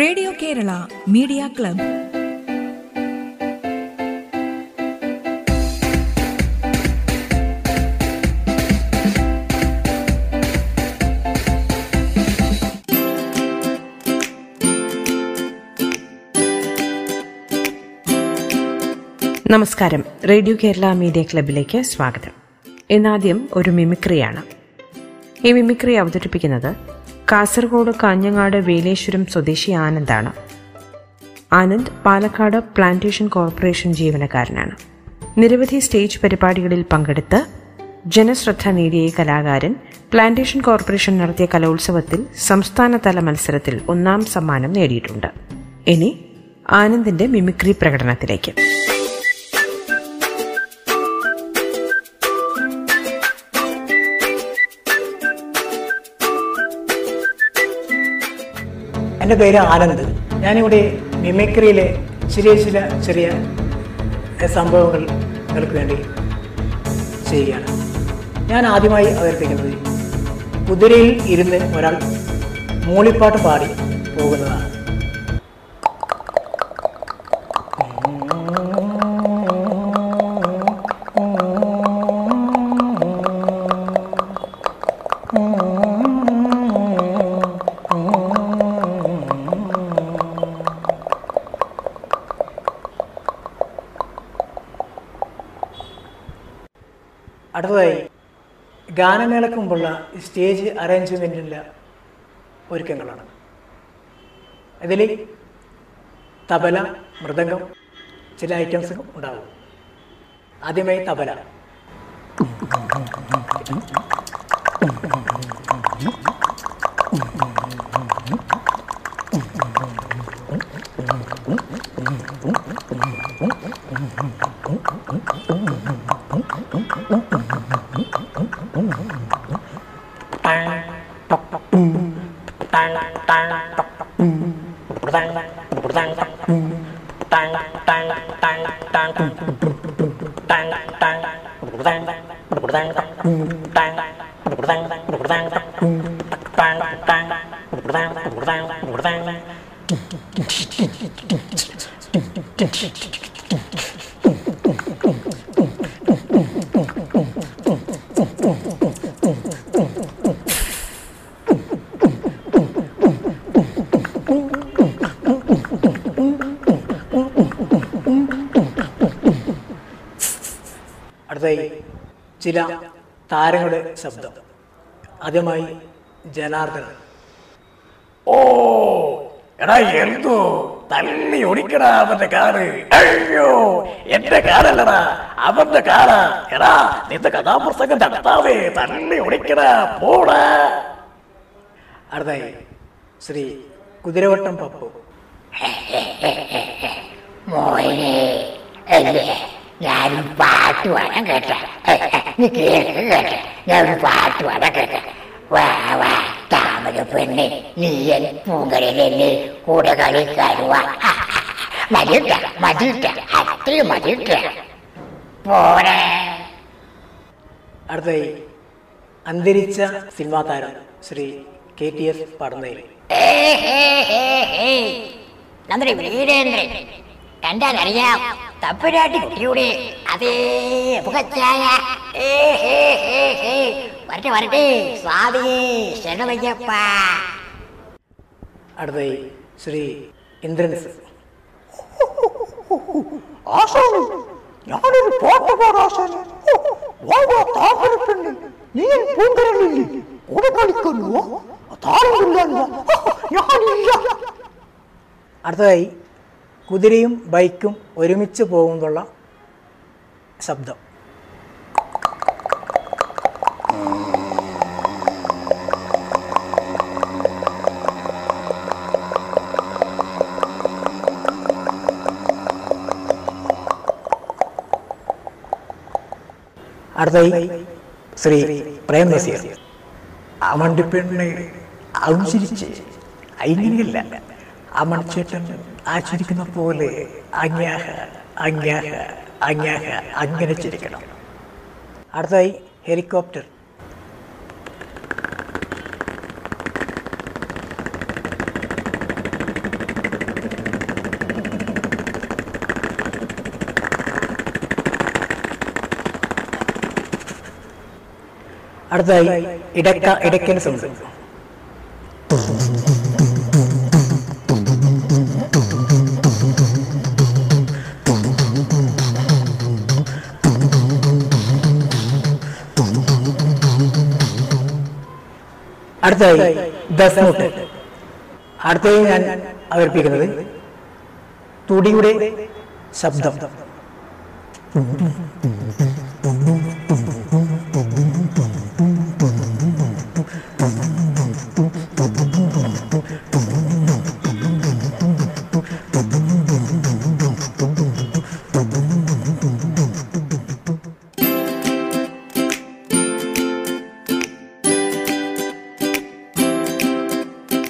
Radio Kerala media club. നമസ്കാരം. Radio Kerala media ക്ലബിലേക്ക് സ്വാഗതം. ഇന്നാദ്യം ഒരു മിമിക്രിയാണ്. ഈ മിമിക്രി അവതരിപ്പിക്കുന്നത് കാസർഗോഡ് കാഞ്ഞങ്ങാട് വേലേശ്വരം സ്വദേശി ആനന്ദാണ്. ആനന്ദ് പാലക്കാട് പ്ലാന്റേഷൻ കോർപ്പറേഷൻ ജീവനക്കാരനാണ്. നിരവധി സ്റ്റേജ് പരിപാടികളിൽ പങ്കെടുത്ത് ജനശ്രദ്ധ നേടിയ കലാകാരൻ പ്ലാന്റേഷൻ കോർപ്പറേഷൻ നടത്തിയ കലോത്സവത്തിൽ സംസ്ഥാനതല മത്സരത്തിൽ ഒന്നാം സമ്മാനം നേടിയിട്ടുണ്ട്. ഇനി ആനന്ദിന്റെ മിമിക്രി പ്രകടനത്തിലേക്ക്. എന്റെ പേര് ആനന്ദ്. ഞാനിവിടെ മിമിക്രിയിലെ ചെറിയ ചില ചെറിയ സംഭവങ്ങൾ നിങ്ങൾക്ക് വേണ്ടി ചെയ്യുകയാണ്. ഞാൻ ആദ്യമായി അവതരിപ്പിക്കുന്നത് കുതിരയിൽ ഇരുന്ന് ഒരാൾ മൂളിപ്പാട്ട് പാടി പോകുന്നതാണ്. ഗാനമേളയ്ക്ക് മുമ്പുള്ള സ്റ്റേജ് അറേഞ്ച്മെന്റിന്റെ ഒരുക്കങ്ങളാണ്. ഇതിൽ തബല മൃദംഗം ചില ഐറ്റംസ് ഉണ്ടാവും ആദ്യമായി tabla. tang tang tóc tóc tang tang tóc tang tang tang tang tang tang tang tang tang tang tang tang tang tang അടുത്തായി ചില താരങ്ങളുടെ ശബ്ദം. ആദ്യമായി ജനാർദ്ദനൻ. ഓ എടാ എന്തോ? തള്ളി ഓടിക്കടാ അവന്റെ കാറ് അയ്യോ എന്റെ കാറല്ലടാ അവന്റെ കാറാ എടാ നിന്റെ കഥാപ്രസംഗം നടത്താവേ തള്ളി ഓടിക്കടാ പോടാ. അടുത്തായി ശ്രീ കുതിരവട്ടം പപ്പു. അല്ലേ ഞാനൊരു പാട്ട് വേണം കേട്ട. നീ കേൾക്ക് കേട്ട. ഞാനൊരു പാട്ട് വേണം കേട്ട വാ വാ താമര പെണ്ണ് നീയൻ പൂങ്കരലല്ലേ കൂടെ കളിക്കാരുവാ മതിട്ട മതിട്ട അത്രയും മതിട്ട പോരെ. അടുത്തായി അന്തരിച്ച സിനിമാ താരം Shri K T S Padannayil നന്ദി വീരേന്ദ്രൻ. കണ്ടാലറിയാം തപ്പുരാട്ടി കുട്ടിയുടെ അതേ മുഖച്ചായ ഏ, ഹേ, ഹേ, ഹേ. വരട്ടെ വരട്ടെ സ്വാമിയേ ശരണമയ്യപ്പ അടുത്തായി ശ്രീ ഇന്ദ്രൻസ് ആശാനെ ഞാനൊരു പാട്ട് പാടാശാനെ താമരപ്പെണ്ണ് നീ പൂങ്കരലില്ലേ കൂടെ കളിക്കുന്നു താരമില്ല ഞാനില്ല അടുത്തതായി കുതിരയും ബൈക്കും ഒരുമിച്ച് പോകുന്നുള്ള ശബ്ദം. അടുത്തായി ശ്രീ പ്രേം നസീർ. ആ മണ്ടിപ്പെണ്ണ് ഇങ്ങനെയല്ല ആ അമൺചേട്ടൻ ആ ചിരിക്കുന്ന പോലെ അങ്ങ്യാഹ അങ്ങ്യാഹ അങ്ങ്യാഹ അങ്ങനെ ചിരിക്കണം അടുത്തായി ഹെലികോപ്റ്റർ. അടുത്തായി ഇടക്ക ഇടയ്ക്കൽ സംസാരിക്കും അടുത്തതായി ദസ്മുട്ട് അടുത്തതായി ഞാൻ അവതരിപ്പിക്കുന്നത് തുടിയുടെ ശബ്ദം.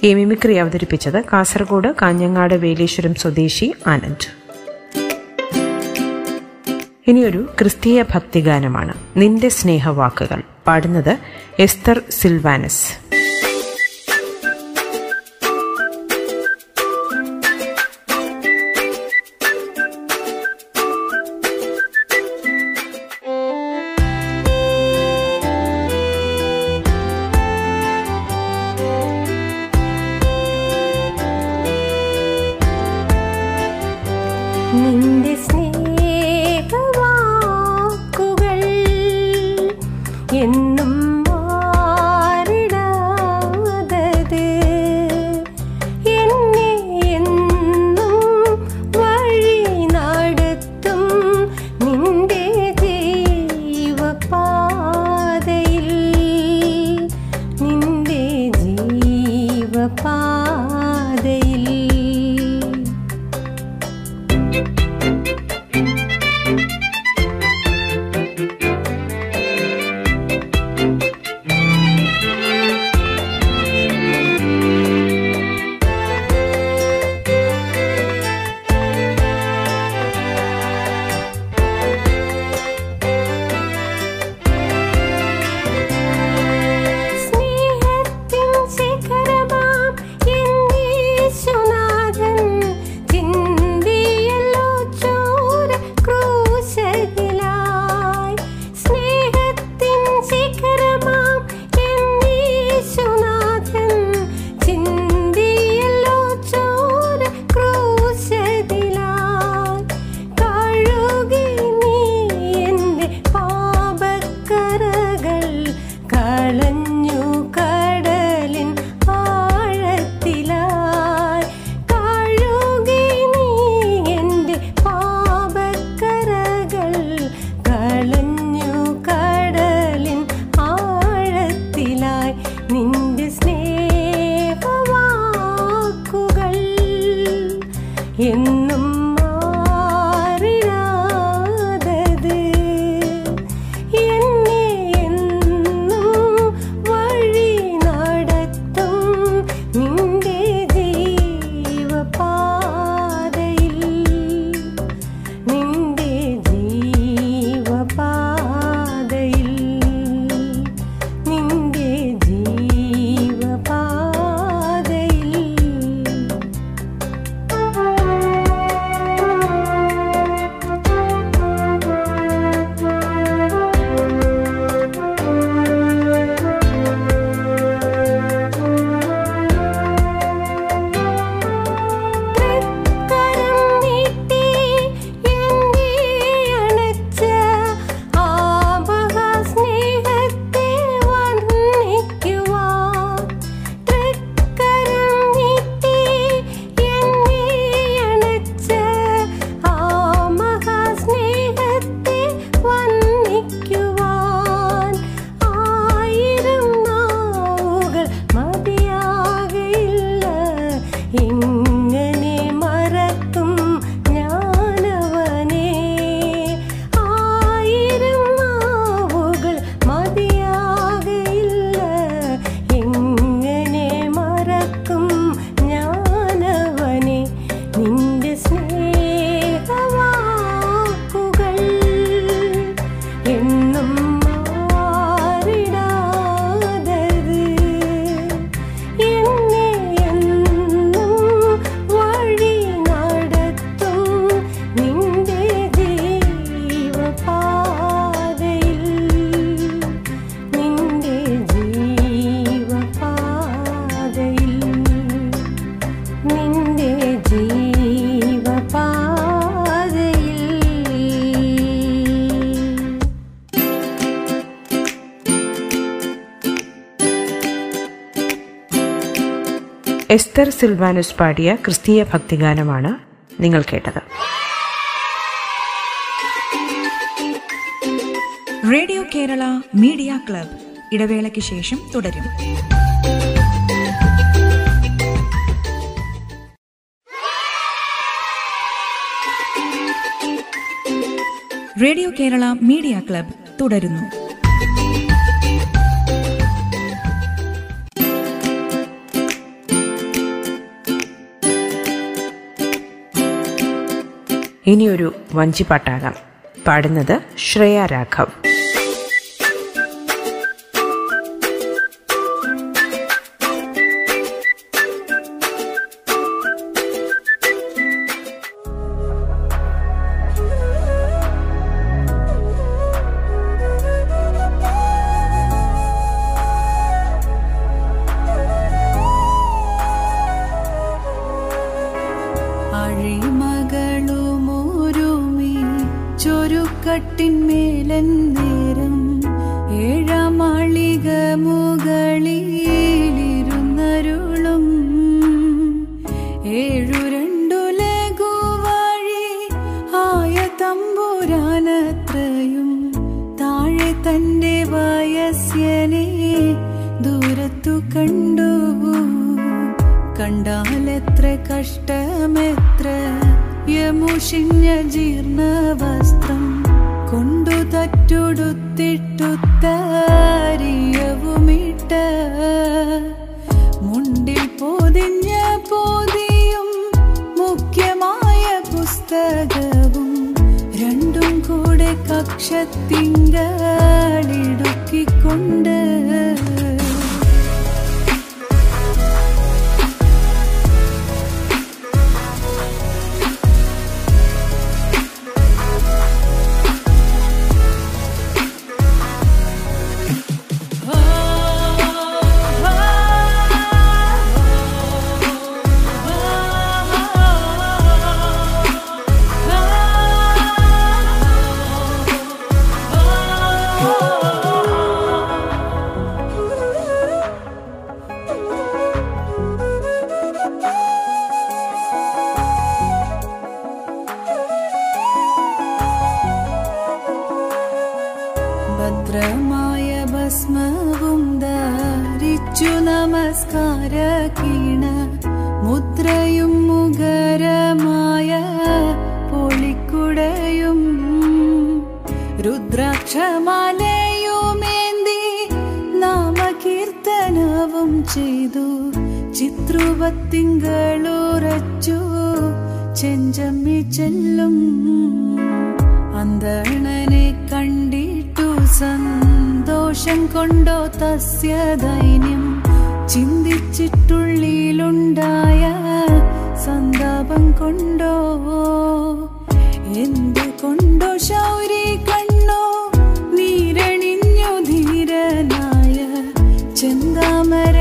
ഈ മിമിക്രി അവതരിപ്പിച്ചത് കാസർഗോഡ് കാഞ്ഞങ്ങാട് വേലേശ്വരം സ്വദേശി ആനന്ദ്. ഇനിയൊരു ക്രിസ്തീയ ഭക്തിഗാനമാണ്. നിന്റെ സ്നേഹവാക്കുകൾ. പാടുന്നത് എസ്തർ സിൽവാനസ്. എസ്തർ സിൽവാനസ് പാടിയ ക്രിസ്തീയ ഭക്തിഗാനമാണ് നിങ്ങൾ കേട്ടത്. റേഡിയോ കേരള മീഡിയ ക്ലബ് ഇടവേളയ്ക്ക് ശേഷം തുടരും. റേഡിയോ കേരള മീഡിയ ക്ലബ് തുടരുന്നു. ഇനിയൊരു വഞ്ചിപ്പാട്ടാകാം. പാടുന്നത് ശ്രേയ രാഘവ്. കഷ്ടമെത്ര യമുഷിഞ്ഞ ജീർണ വസ്ത്രം കൊണ്ടു തറ്റുടുത്തിട്ടുത്താരിയവുമിട്ട മുണ്ടിൽ പൊതിഞ്ഞ പോതിയും മുഖ്യമായ പുസ്തകവും രണ്ടും കൂടെ കക്ഷത്തിങ്കളിടുക്കിക്കൊണ്ട് ഭദ്രമായ ഭസ്മവും ധരിച്ചു നമസ്കാര കീണ മുദ്രയും മുഖരമായ പൊളിക്കുടയും രുദ്രാക്ഷമാലയുമേന്തി നാമകീർത്തനവും ചെയ്തു. ചിത്രുവത്തിങ്കളുറച്ചു ചെഞ്ചമ്മി ചെല്ലും അന്തണനെ സന്തോഷം കൊണ്ടോ തസ്യ ദൈന്യം. ചിന്തിച്ചിട്ടുള്ളിലുണ്ടായ സന്താപം കൊണ്ടോ? എന്തു കൊണ്ടോ ശൗരി കണ്ണോ നീരണിഞ്ഞു ധീരനായ ചെന്താമര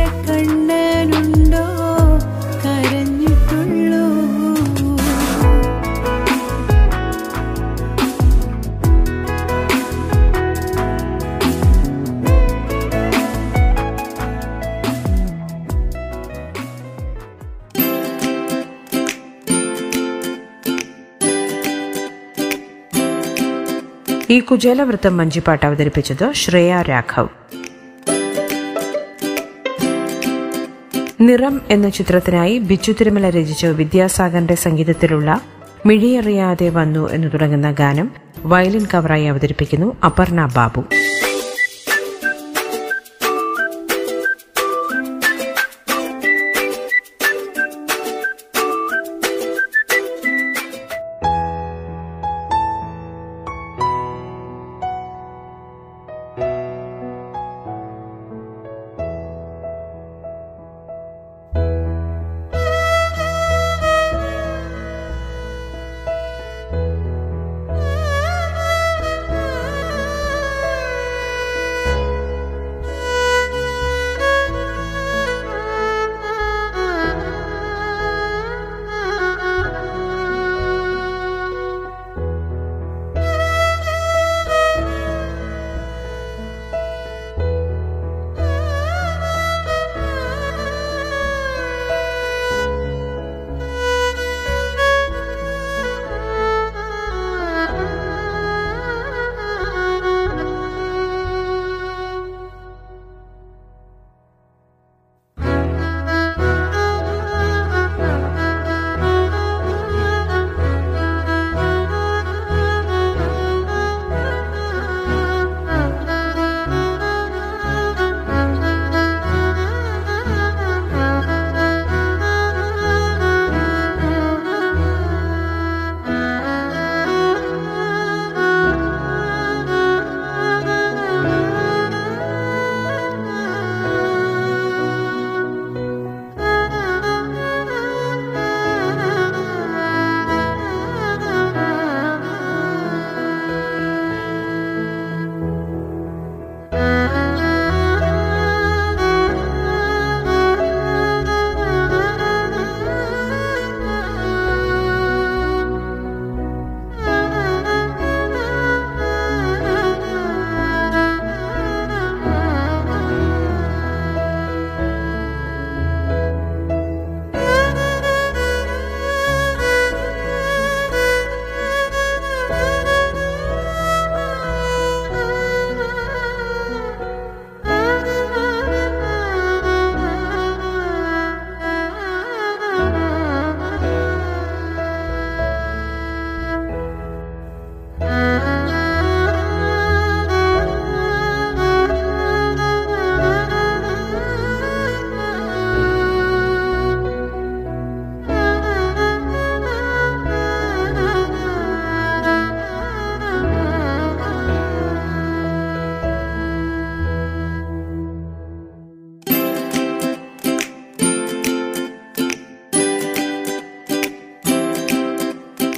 ഈ കുചേലവൃത്തം മഞ്ചിപ്പാട്ട് അവതരിപ്പിച്ചത് ശ്രേയ രാഘവ്. നിറം എന്ന ചിത്രത്തിനായി ബിച്ചു തിരുമല രചിച്ച വിദ്യാസാഗറിന്റെ സംഗീതത്തിലുള്ള മിഴിയറിയാതെ വന്നു എന്ന് തുടങ്ങുന്ന ഗാനം വയലിൻ കവറായി അവതരിപ്പിക്കുന്നു അപർണ ബാബു.